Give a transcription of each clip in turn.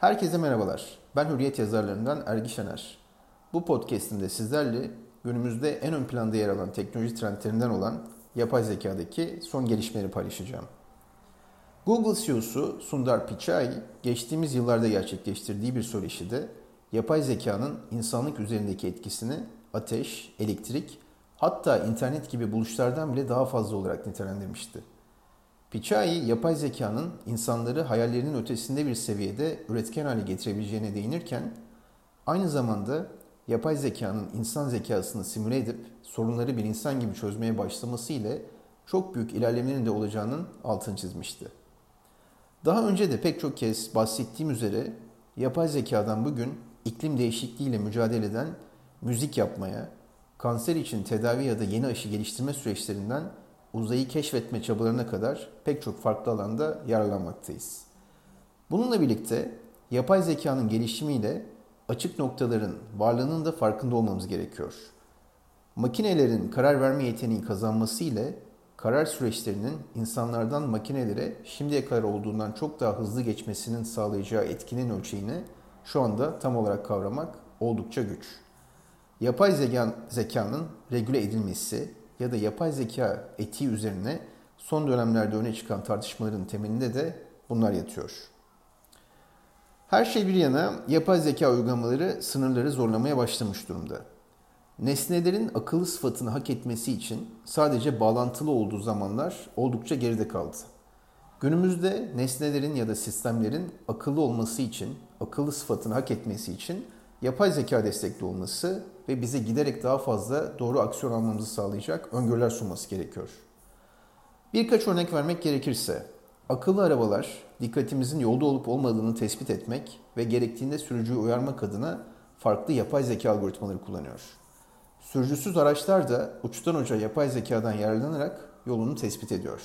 Herkese merhabalar. Ben Hürriyet yazarlarından Ergi Şener. Bu podcast'imde sizlerle günümüzde en ön planda yer alan teknoloji trendlerinden olan yapay zekadaki son gelişmeleri paylaşacağım. Google CEO'su Sundar Pichai geçtiğimiz yıllarda gerçekleştirdiği bir söyleşide yapay zekanın insanlık üzerindeki etkisini ateş, elektrik hatta internet gibi buluşlardan bile daha fazla olarak nitelendirmişti. Pichai, yapay zekanın insanları hayallerinin ötesinde bir seviyede üretken hale getirebileceğine değinirken, aynı zamanda yapay zekanın insan zekasını simüle edip sorunları bir insan gibi çözmeye başlaması ile çok büyük ilerlemelerin de olacağının altını çizmişti. Daha önce de pek çok kez bahsettiğim üzere yapay zekadan bugün iklim değişikliğiyle mücadele eden müzik yapmaya, kanser için tedavi ya da yeni aşı geliştirme süreçlerinden uzayı keşfetme çabalarına kadar pek çok farklı alanda yararlanmaktayız. Bununla birlikte yapay zekanın gelişimiyle açık noktaların varlığının da farkında olmamız gerekiyor. Makinelerin karar verme yeteneği kazanması ile karar süreçlerinin insanlardan makinelere şimdiye kadar olduğundan çok daha hızlı geçmesinin sağlayacağı etkinin ölçeğini şu anda tam olarak kavramak oldukça güç. Yapay zekanın regüle edilmesi ya da yapay zeka etiği üzerine son dönemlerde öne çıkan tartışmaların temelinde de bunlar yatıyor. Her şey bir yana yapay zeka uygulamaları sınırları zorlamaya başlamış durumda. Nesnelerin akıllı sıfatını hak etmesi için sadece bağlantılı olduğu zamanlar oldukça geride kaldı. Günümüzde nesnelerin ya da sistemlerin akıllı olması için, akıllı sıfatını hak etmesi için yapay zeka destekli olması ve bize giderek daha fazla doğru aksiyon almamızı sağlayacak öngörüler sunması gerekiyor. Birkaç örnek vermek gerekirse, akıllı arabalar dikkatimizin yolda olup olmadığını tespit etmek ve gerektiğinde sürücüyü uyarmak adına farklı yapay zeka algoritmaları kullanıyor. Sürücüsüz araçlar da uçtan uca yapay zekadan yararlanarak yolunu tespit ediyor.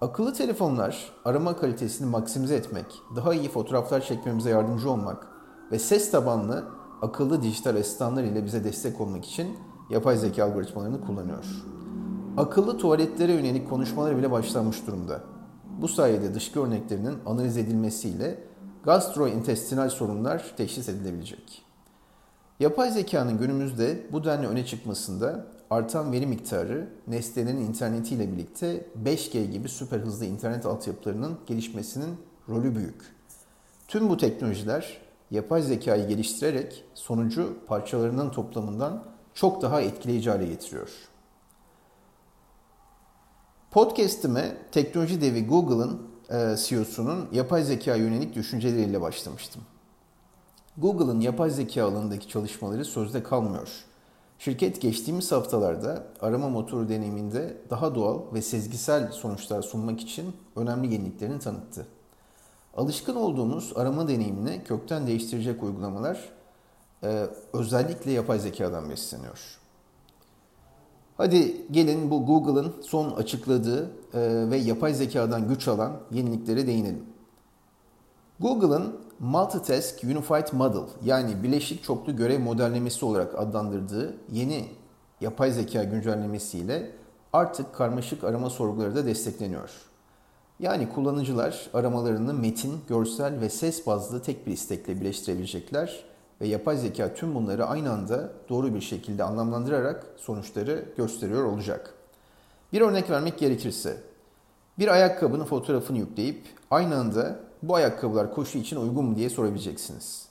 Akıllı telefonlar arama kalitesini maksimize etmek, daha iyi fotoğraflar çekmemize yardımcı olmak ve ses tabanlı akıllı dijital asistanlar ile bize destek olmak için yapay zeka algoritmalarını kullanıyor. Akıllı tuvaletlere yönelik konuşmalar bile başlanmış durumda. Bu sayede dışkı örneklerinin analiz edilmesiyle gastrointestinal sorunlar teşhis edilebilecek. Yapay zekanın günümüzde bu denli öne çıkmasında artan veri miktarı nesnelerin internetiyle birlikte 5G gibi süper hızlı internet altyapılarının gelişmesinin rolü büyük. Tüm bu teknolojiler yapay zekayı geliştirerek sonucu parçalarının toplamından çok daha etkileyici hale getiriyor. Podcast'ime teknoloji devi Google'ın e, CEO'sunun yapay zeka yönelik düşünceleriyle başlamıştım. Google'ın yapay zeka alanındaki çalışmaları sözde kalmıyor. Şirket geçtiğimiz haftalarda arama motoru deneyiminde daha doğal ve sezgisel sonuçlar sunmak için önemli yeniliklerini tanıttı. Alışkın olduğumuz arama deneyimini kökten değiştirecek uygulamalar e, özellikle yapay zekadan besleniyor. Hadi gelin bu Google'ın son açıkladığı e, ve yapay zekadan güç alan yeniliklere değinelim. Google'ın Multitask Unified Model yani bileşik çoklu görev modellemesi olarak adlandırdığı yeni yapay zeka güncellemesiyle artık karmaşık arama sorguları da destekleniyor. Yani kullanıcılar aramalarını metin, görsel ve ses bazlı tek bir istekle birleştirebilecekler ve yapay zeka tüm bunları aynı anda doğru bir şekilde anlamlandırarak sonuçları gösteriyor olacak. Bir örnek vermek gerekirse, bir ayakkabının fotoğrafını yükleyip aynı anda bu ayakkabılar koşu için uygun mu diye sorabileceksiniz.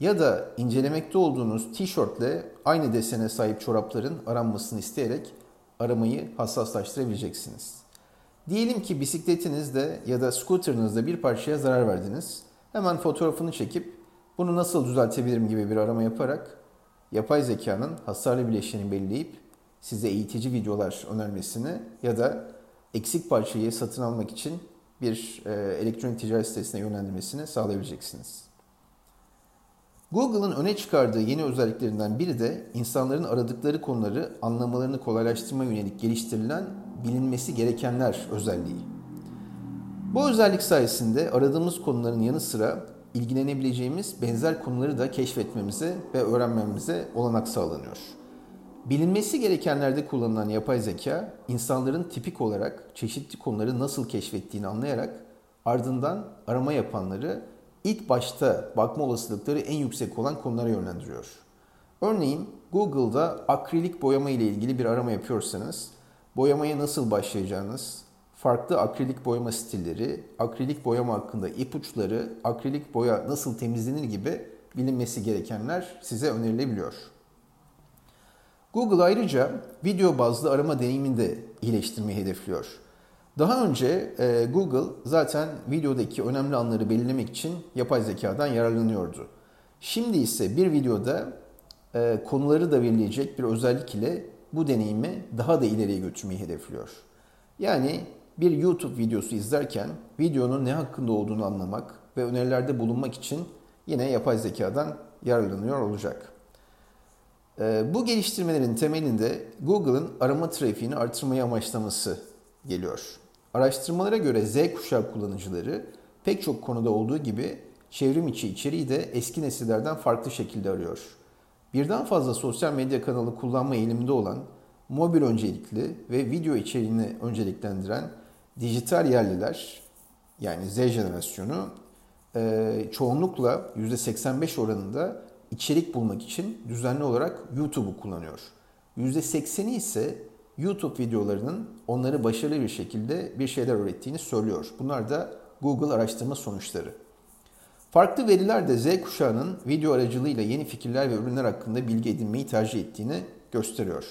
Ya da incelemekte olduğunuz tişörtle aynı desene sahip çorapların aranmasını isteyerek aramayı hassaslaştırabileceksiniz. Diyelim ki bisikletinizde ya da scooterınızda bir parçaya zarar verdiniz. Hemen fotoğrafını çekip bunu nasıl düzeltebilirim gibi bir arama yaparak yapay zekanın hasarlı bileşeni belirleyip size eğitici videolar önermesini ya da eksik parçayı satın almak için bir e, elektronik ticaret sitesine yönlendirmesini sağlayabileceksiniz. Google'ın öne çıkardığı yeni özelliklerinden biri de insanların aradıkları konuları anlamalarını kolaylaştırma yönelik geliştirilen bilinmesi gerekenler özelliği. Bu özellik sayesinde aradığımız konuların yanı sıra ilgilenebileceğimiz benzer konuları da keşfetmemize ve öğrenmemize olanak sağlanıyor. Bilinmesi gerekenlerde kullanılan yapay zeka, insanların tipik olarak çeşitli konuları nasıl keşfettiğini anlayarak ardından arama yapanları ilk başta bakma olasılıkları en yüksek olan konulara yönlendiriyor. Örneğin Google'da akrilik boyama ile ilgili bir arama yapıyorsanız boyamaya nasıl başlayacağınız, farklı akrilik boyama stilleri, akrilik boyama hakkında ipuçları, akrilik boya nasıl temizlenir gibi bilinmesi gerekenler size önerilebiliyor. Google ayrıca video bazlı arama deneyimini de iyileştirmeyi hedefliyor. Daha önce e, Google zaten videodaki önemli anları belirlemek için yapay zekadan yararlanıyordu. Şimdi ise bir videoda e, konuları da belirleyecek bir özellik ile bu deneyimi daha da ileriye götürmeyi hedefliyor. Yani bir YouTube videosu izlerken videonun ne hakkında olduğunu anlamak ve önerilerde bulunmak için yine yapay zekadan yararlanıyor olacak. Ee, bu geliştirmelerin temelinde Google'ın arama trafiğini artırmayı amaçlaması geliyor. Araştırmalara göre Z kuşağı kullanıcıları pek çok konuda olduğu gibi çevrim içi içeriği de eski nesillerden farklı şekilde arıyor. Birden fazla sosyal medya kanalı kullanma eğiliminde olan, mobil öncelikli ve video içeriğini önceliklendiren dijital yerliler yani Z jenerasyonu e, çoğunlukla %85 oranında içerik bulmak için düzenli olarak YouTube'u kullanıyor. %80'i ise YouTube videolarının onları başarılı bir şekilde bir şeyler öğrettiğini söylüyor. Bunlar da Google araştırma sonuçları. Farklı veriler de Z kuşağının video aracılığıyla yeni fikirler ve ürünler hakkında bilgi edinmeyi tercih ettiğini gösteriyor.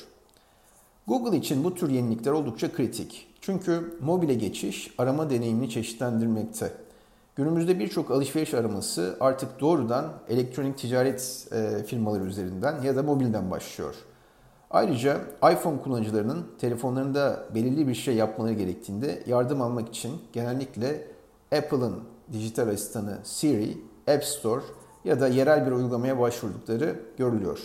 Google için bu tür yenilikler oldukça kritik. Çünkü mobile geçiş arama deneyimini çeşitlendirmekte. Günümüzde birçok alışveriş araması artık doğrudan elektronik ticaret e, firmaları üzerinden ya da mobilden başlıyor. Ayrıca iPhone kullanıcılarının telefonlarında belirli bir şey yapmaları gerektiğinde yardım almak için genellikle Apple'ın dijital asistanı Siri, App Store ya da yerel bir uygulamaya başvurdukları görülüyor.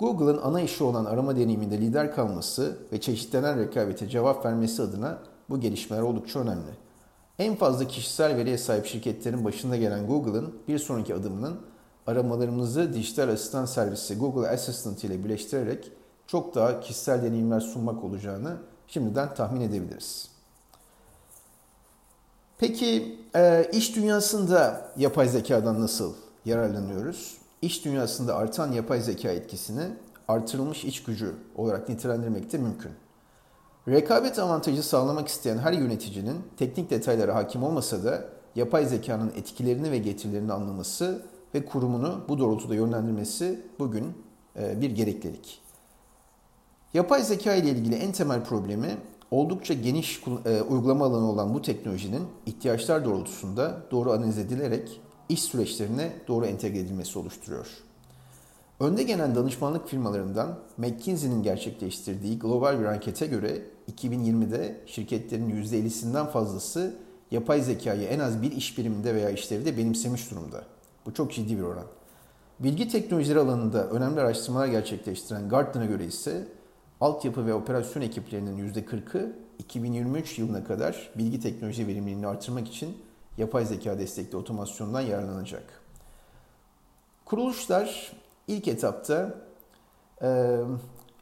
Google'ın ana işi olan arama deneyiminde lider kalması ve çeşitlenen rekabete cevap vermesi adına bu gelişmeler oldukça önemli. En fazla kişisel veriye sahip şirketlerin başında gelen Google'ın bir sonraki adımının aramalarımızı dijital asistan servisi Google Assistant ile birleştirerek çok daha kişisel deneyimler sunmak olacağını şimdiden tahmin edebiliriz. Peki e, iş dünyasında yapay zekadan nasıl yararlanıyoruz? İş dünyasında artan yapay zeka etkisini artırılmış iç gücü olarak nitelendirmek de mümkün. Rekabet avantajı sağlamak isteyen her yöneticinin teknik detaylara hakim olmasa da yapay zekanın etkilerini ve getirilerini anlaması ve kurumunu bu doğrultuda yönlendirmesi bugün e, bir gereklilik. Yapay zeka ile ilgili en temel problemi oldukça geniş e, uygulama alanı olan bu teknolojinin ihtiyaçlar doğrultusunda doğru analiz edilerek iş süreçlerine doğru entegre edilmesi oluşturuyor. Önde gelen danışmanlık firmalarından McKinsey'nin gerçekleştirdiği global bir ankete göre 2020'de şirketlerin %50'sinden fazlası yapay zekayı en az bir iş biriminde veya işlevde benimsemiş durumda. Bu çok ciddi bir oran. Bilgi teknolojileri alanında önemli araştırmalar gerçekleştiren Gartner'a göre ise altyapı ve operasyon ekiplerinin %40'ı 2023 yılına kadar bilgi teknoloji verimliliğini artırmak için yapay zeka destekli otomasyondan yararlanacak. Kuruluşlar ilk etapta e,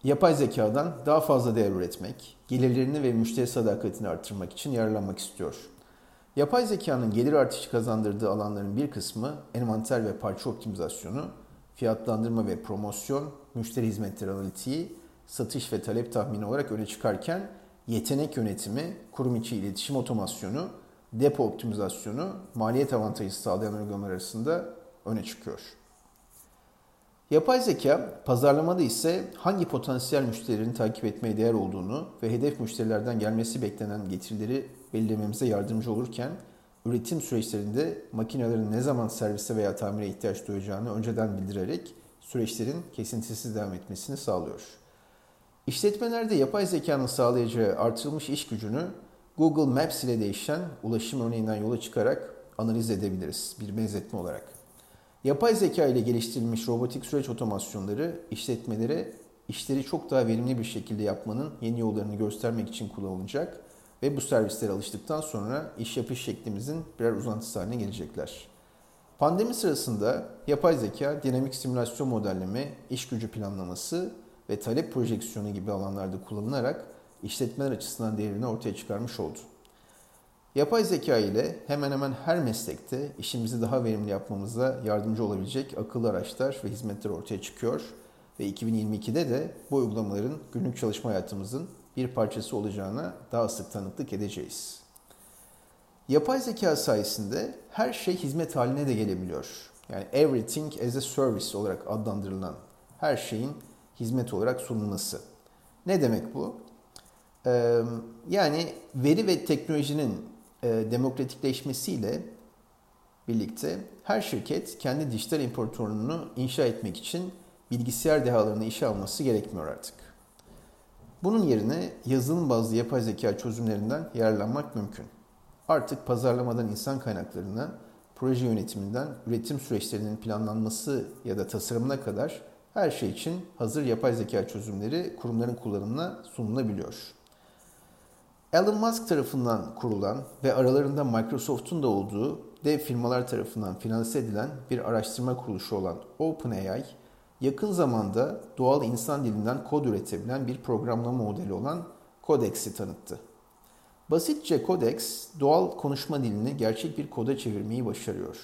yapay zekadan daha fazla değer üretmek, gelirlerini ve müşteri sadakatini artırmak için yararlanmak istiyor. Yapay zekanın gelir artışı kazandırdığı alanların bir kısmı envanter ve parça optimizasyonu, fiyatlandırma ve promosyon, müşteri hizmetleri analitiği, satış ve talep tahmini olarak öne çıkarken yetenek yönetimi, kurum içi iletişim otomasyonu, depo optimizasyonu, maliyet avantajı sağlayan uygulamalar arasında öne çıkıyor. Yapay zeka pazarlamada ise hangi potansiyel müşterilerin takip etmeye değer olduğunu ve hedef müşterilerden gelmesi beklenen getirileri belirlememize yardımcı olurken üretim süreçlerinde makinelerin ne zaman servise veya tamire ihtiyaç duyacağını önceden bildirerek süreçlerin kesintisiz devam etmesini sağlıyor. İşletmelerde yapay zekanın sağlayacağı artırılmış iş gücünü Google Maps ile değişen ulaşım örneğinden yola çıkarak analiz edebiliriz bir benzetme olarak. Yapay zeka ile geliştirilmiş robotik süreç otomasyonları işletmelere işleri çok daha verimli bir şekilde yapmanın yeni yollarını göstermek için kullanılacak ve bu servislere alıştıktan sonra iş yapış şeklimizin birer uzantısı haline gelecekler. Pandemi sırasında yapay zeka, dinamik simülasyon modelleme, iş gücü planlaması ve talep projeksiyonu gibi alanlarda kullanılarak işletmeler açısından değerini ortaya çıkarmış oldu. Yapay zeka ile hemen hemen her meslekte işimizi daha verimli yapmamıza yardımcı olabilecek akıllı araçlar ve hizmetler ortaya çıkıyor ve 2022'de de bu uygulamaların günlük çalışma hayatımızın bir parçası olacağına daha sık tanıklık edeceğiz. Yapay zeka sayesinde her şey hizmet haline de gelebiliyor. Yani everything as a service olarak adlandırılan her şeyin hizmet olarak sunulması. Ne demek bu? Yani veri ve teknolojinin demokratikleşmesiyle birlikte her şirket kendi dijital imparatorluğunu inşa etmek için bilgisayar dehalarını işe alması gerekmiyor artık. Bunun yerine yazılım bazlı yapay zeka çözümlerinden yararlanmak mümkün. Artık pazarlamadan insan kaynaklarına, proje yönetiminden üretim süreçlerinin planlanması ya da tasarımına kadar her şey için hazır yapay zeka çözümleri kurumların kullanımına sunulabiliyor. Elon Musk tarafından kurulan ve aralarında Microsoft'un da olduğu dev firmalar tarafından finanse edilen bir araştırma kuruluşu olan OpenAI, yakın zamanda doğal insan dilinden kod üretebilen bir programlama modeli olan Codex'i tanıttı. Basitçe Codex, doğal konuşma dilini gerçek bir koda çevirmeyi başarıyor.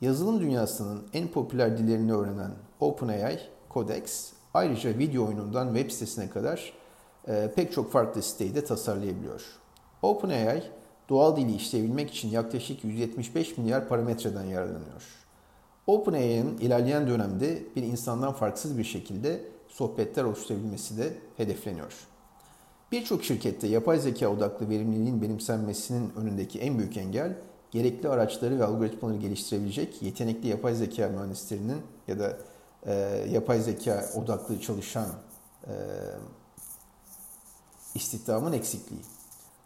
Yazılım dünyasının en popüler dillerini öğrenen OpenAI Codex, ayrıca video oyunundan web sitesine kadar e, pek çok farklı siteyi de tasarlayabiliyor. OpenAI, doğal dili işleyebilmek için yaklaşık 175 milyar parametreden yararlanıyor. OpenAI'nin ilerleyen dönemde bir insandan farksız bir şekilde sohbetler oluşturabilmesi de hedefleniyor. Birçok şirkette yapay zeka odaklı verimliliğin benimsenmesinin önündeki en büyük engel, gerekli araçları ve algoritmaları geliştirebilecek yetenekli yapay zeka mühendislerinin ya da e, yapay zeka odaklı çalışan e, istihdamın eksikliği.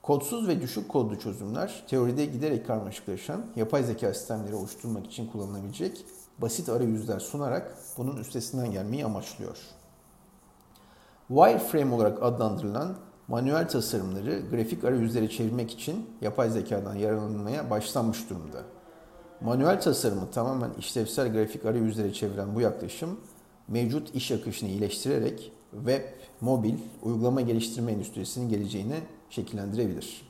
Kodsuz ve düşük kodlu çözümler teoride giderek karmaşıklaşan yapay zeka sistemleri oluşturmak için kullanılabilecek basit arayüzler sunarak bunun üstesinden gelmeyi amaçlıyor. Wireframe olarak adlandırılan manuel tasarımları grafik arayüzlere çevirmek için yapay zekadan yararlanmaya başlanmış durumda. Manuel tasarımı tamamen işlevsel grafik arayüzlere çeviren bu yaklaşım mevcut iş akışını iyileştirerek web, mobil, uygulama geliştirme endüstrisinin geleceğini şekillendirebilir.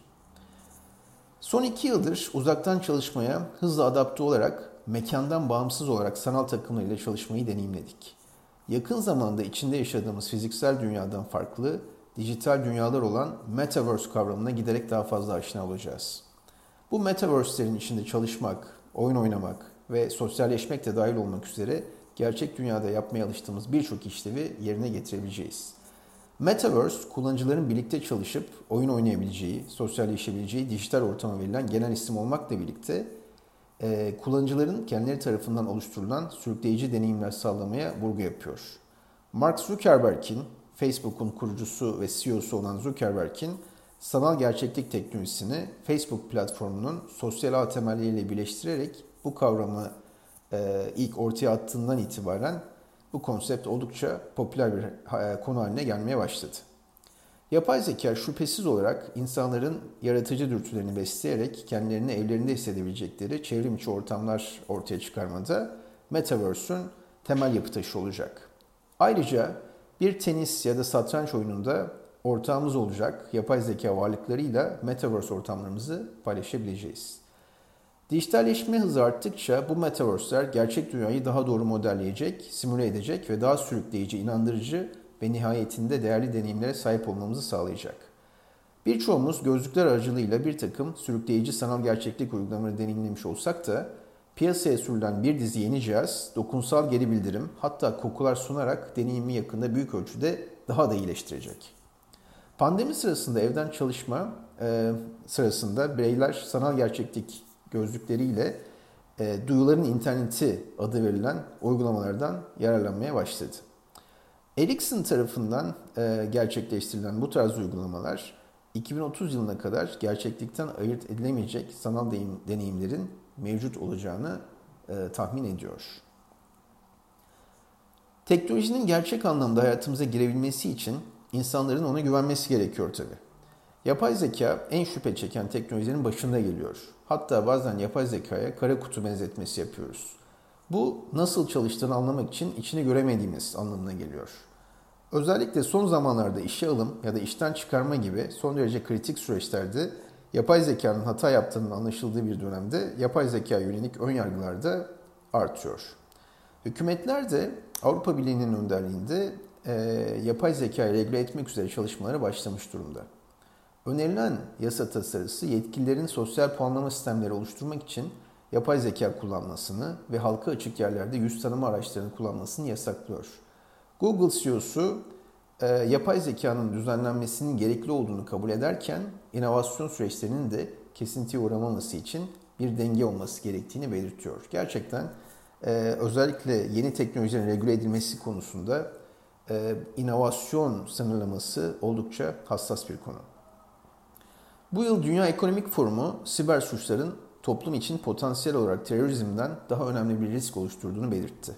Son iki yıldır uzaktan çalışmaya hızla adapte olarak mekandan bağımsız olarak sanal takımlarıyla çalışmayı deneyimledik. Yakın zamanda içinde yaşadığımız fiziksel dünyadan farklı dijital dünyalar olan Metaverse kavramına giderek daha fazla aşina olacağız. Bu Metaverse'lerin içinde çalışmak, oyun oynamak ve sosyalleşmek de dahil olmak üzere gerçek dünyada yapmaya alıştığımız birçok işlevi yerine getirebileceğiz. Metaverse, kullanıcıların birlikte çalışıp oyun oynayabileceği, sosyalleşebileceği dijital ortama verilen genel isim olmakla birlikte e, kullanıcıların kendileri tarafından oluşturulan sürükleyici deneyimler sağlamaya vurgu yapıyor. Mark Zuckerberg'in, Facebook'un kurucusu ve CEO'su olan Zuckerberg'in sanal gerçeklik teknolojisini Facebook platformunun sosyal ağ temelleriyle birleştirerek bu kavramı e, ilk ortaya attığından itibaren bu konsept oldukça popüler bir e, konu haline gelmeye başladı. Yapay zeka şüphesiz olarak insanların yaratıcı dürtülerini besleyerek kendilerini evlerinde hissedebilecekleri çevrim içi ortamlar ortaya çıkarmada Metaverse'ün temel yapı taşı olacak. Ayrıca bir tenis ya da satranç oyununda ortağımız olacak yapay zeka varlıklarıyla Metaverse ortamlarımızı paylaşabileceğiz. Dijitalleşme hızı arttıkça bu metaverse'ler gerçek dünyayı daha doğru modelleyecek, simüle edecek ve daha sürükleyici, inandırıcı ve nihayetinde değerli deneyimlere sahip olmamızı sağlayacak. Birçoğumuz gözlükler aracılığıyla bir takım sürükleyici sanal gerçeklik uygulamaları deneyimlemiş olsak da piyasaya sürülen bir dizi yeni cihaz, dokunsal geri bildirim hatta kokular sunarak deneyimi yakında büyük ölçüde daha da iyileştirecek. Pandemi sırasında evden çalışma e, sırasında bireyler sanal gerçeklik gözlükleriyle e, duyuların interneti adı verilen uygulamalardan yararlanmaya başladı. Ericsson tarafından e, gerçekleştirilen bu tarz uygulamalar 2030 yılına kadar gerçeklikten ayırt edilemeyecek sanal deneyimlerin mevcut olacağını e, tahmin ediyor. Teknolojinin gerçek anlamda hayatımıza girebilmesi için insanların ona güvenmesi gerekiyor tabi. Yapay zeka en şüphe çeken teknolojinin başında geliyor. Hatta bazen yapay zekaya kara kutu benzetmesi yapıyoruz. Bu nasıl çalıştığını anlamak için içini göremediğimiz anlamına geliyor. Özellikle son zamanlarda işe alım ya da işten çıkarma gibi son derece kritik süreçlerde yapay zekanın hata yaptığının anlaşıldığı bir dönemde yapay zeka yönelik ön yargılar da artıyor. Hükümetler de Avrupa Birliği'nin önderliğinde e, yapay zekayı regüle etmek üzere çalışmalara başlamış durumda. Önerilen yasa tasarısı yetkililerin sosyal puanlama sistemleri oluşturmak için yapay zeka kullanmasını ve halka açık yerlerde yüz tanıma araçlarını kullanmasını yasaklıyor. Google CEO'su e, yapay zekanın düzenlenmesinin gerekli olduğunu kabul ederken inovasyon süreçlerinin de kesintiye uğramaması için bir denge olması gerektiğini belirtiyor. Gerçekten e, özellikle yeni teknolojilerin regüle edilmesi konusunda e, inovasyon sınırlaması oldukça hassas bir konu. Bu yıl Dünya Ekonomik Forumu siber suçların toplum için potansiyel olarak terörizmden daha önemli bir risk oluşturduğunu belirtti.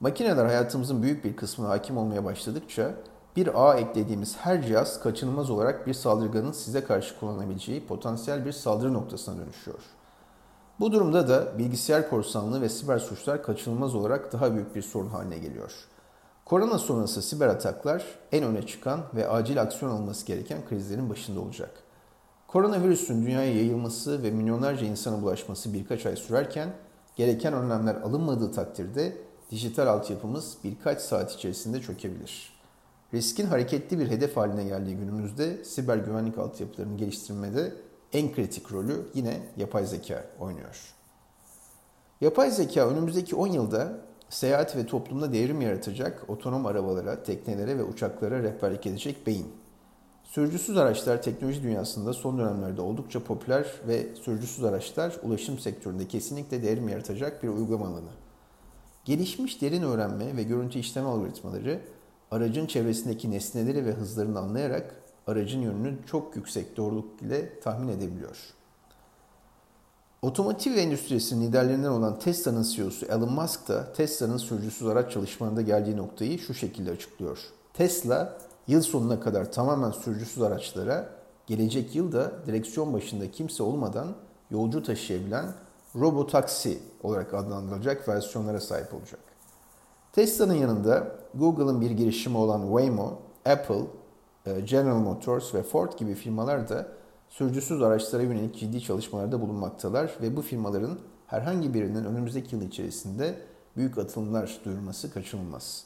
Makineler hayatımızın büyük bir kısmına hakim olmaya başladıkça bir ağ eklediğimiz her cihaz kaçınılmaz olarak bir saldırganın size karşı kullanabileceği potansiyel bir saldırı noktasına dönüşüyor. Bu durumda da bilgisayar korsanlığı ve siber suçlar kaçınılmaz olarak daha büyük bir sorun haline geliyor. Korona sonrası siber ataklar en öne çıkan ve acil aksiyon alınması gereken krizlerin başında olacak. Koronavirüsün dünyaya yayılması ve milyonlarca insana bulaşması birkaç ay sürerken gereken önlemler alınmadığı takdirde dijital altyapımız birkaç saat içerisinde çökebilir. Riskin hareketli bir hedef haline geldiği günümüzde siber güvenlik altyapılarını geliştirmede en kritik rolü yine yapay zeka oynuyor. Yapay zeka önümüzdeki 10 yılda seyahat ve toplumda devrim yaratacak otonom arabalara, teknelere ve uçaklara rehberlik edecek beyin. Sürücüsüz araçlar teknoloji dünyasında son dönemlerde oldukça popüler ve sürücüsüz araçlar ulaşım sektöründe kesinlikle devrim yaratacak bir uygulama alanı. Gelişmiş derin öğrenme ve görüntü işleme algoritmaları aracın çevresindeki nesneleri ve hızlarını anlayarak aracın yönünü çok yüksek doğruluk ile tahmin edebiliyor. Otomotiv endüstrisinin liderlerinden olan Tesla'nın CEO'su Elon Musk da Tesla'nın sürücüsüz araç çalışmalarında geldiği noktayı şu şekilde açıklıyor. Tesla yıl sonuna kadar tamamen sürücüsüz araçlara, gelecek yılda direksiyon başında kimse olmadan yolcu taşıyabilen robotaksi olarak adlandırılacak versiyonlara sahip olacak. Tesla'nın yanında Google'ın bir girişimi olan Waymo, Apple, e, General Motors ve Ford gibi firmalar da sürücüsüz araçlara yönelik ciddi çalışmalarda bulunmaktalar ve bu firmaların herhangi birinin önümüzdeki yıl içerisinde büyük atılımlar duyurması kaçınılmaz.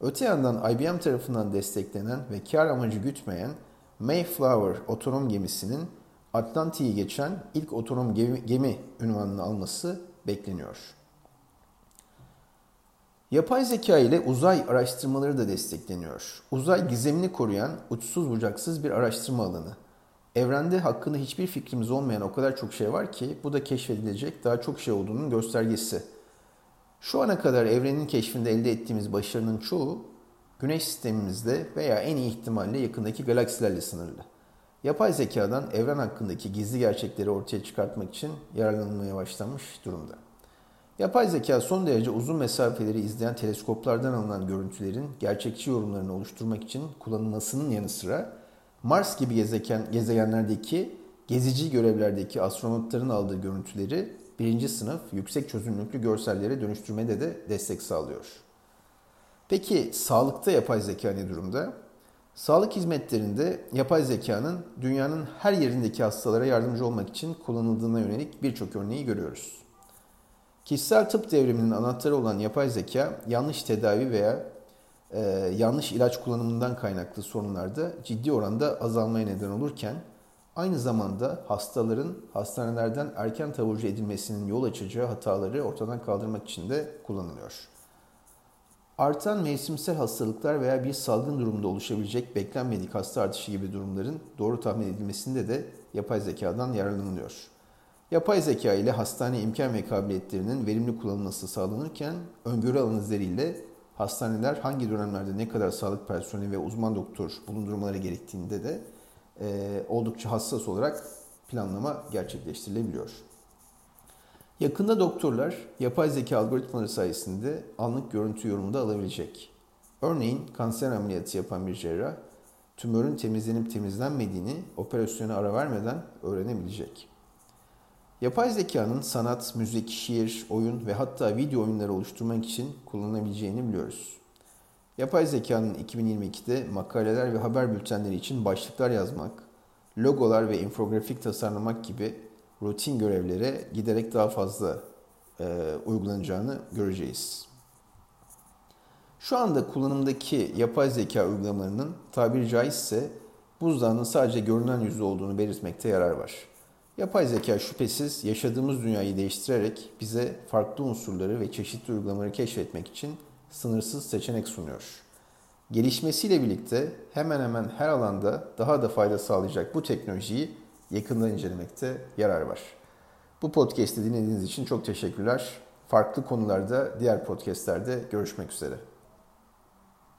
Öte yandan IBM tarafından desteklenen ve kar amacı gütmeyen Mayflower otonom gemisinin Atlantik'i geçen ilk otonom gemi, gemi ünvanını alması bekleniyor. Yapay zeka ile uzay araştırmaları da destekleniyor. Uzay gizemini koruyan uçsuz bucaksız bir araştırma alanı. Evrende hakkında hiçbir fikrimiz olmayan o kadar çok şey var ki bu da keşfedilecek daha çok şey olduğunun göstergesi. Şu ana kadar evrenin keşfinde elde ettiğimiz başarının çoğu Güneş sistemimizde veya en iyi ihtimalle yakındaki galaksilerle sınırlı. Yapay zekadan evren hakkındaki gizli gerçekleri ortaya çıkartmak için yararlanılmaya başlanmış durumda. Yapay zeka son derece uzun mesafeleri izleyen teleskoplardan alınan görüntülerin gerçekçi yorumlarını oluşturmak için kullanılmasının yanı sıra Mars gibi gezegen, gezegenlerdeki gezici görevlerdeki astronotların aldığı görüntüleri birinci sınıf yüksek çözünürlüklü görsellere dönüştürmede de destek sağlıyor. Peki sağlıkta yapay zeka ne durumda? Sağlık hizmetlerinde yapay zekanın dünyanın her yerindeki hastalara yardımcı olmak için kullanıldığına yönelik birçok örneği görüyoruz. Kişisel tıp devriminin anahtarı olan yapay zeka yanlış tedavi veya e, yanlış ilaç kullanımından kaynaklı sorunlarda ciddi oranda azalmaya neden olurken aynı zamanda hastaların hastanelerden erken taburcu edilmesinin yol açacağı hataları ortadan kaldırmak için de kullanılıyor. Artan mevsimsel hastalıklar veya bir salgın durumda oluşabilecek beklenmedik hasta artışı gibi durumların doğru tahmin edilmesinde de yapay zekadan yararlanılıyor. Yapay zeka ile hastane imkan ve kabiliyetlerinin verimli kullanılması sağlanırken öngörü analizleriyle hastaneler hangi dönemlerde ne kadar sağlık personeli ve uzman doktor bulundurmaları gerektiğinde de e, oldukça hassas olarak planlama gerçekleştirilebiliyor. Yakında doktorlar yapay zeka algoritmaları sayesinde anlık görüntü yorumu da alabilecek. Örneğin kanser ameliyatı yapan bir cerrah tümörün temizlenip temizlenmediğini operasyona ara vermeden öğrenebilecek. Yapay zekanın sanat, müzik, şiir, oyun ve hatta video oyunları oluşturmak için kullanılabileceğini biliyoruz. Yapay zekanın 2022'de makaleler ve haber bültenleri için başlıklar yazmak, logolar ve infografik tasarlamak gibi rutin görevlere giderek daha fazla e, uygulanacağını göreceğiz. Şu anda kullanımdaki yapay zeka uygulamalarının tabiri caizse buzdağının sadece görünen yüzü olduğunu belirtmekte yarar var. Yapay zeka şüphesiz yaşadığımız dünyayı değiştirerek bize farklı unsurları ve çeşitli uygulamaları keşfetmek için sınırsız seçenek sunuyor. Gelişmesiyle birlikte hemen hemen her alanda daha da fayda sağlayacak bu teknolojiyi yakından incelemekte yarar var. Bu podcast'i dinlediğiniz için çok teşekkürler. Farklı konularda diğer podcastlerde görüşmek üzere.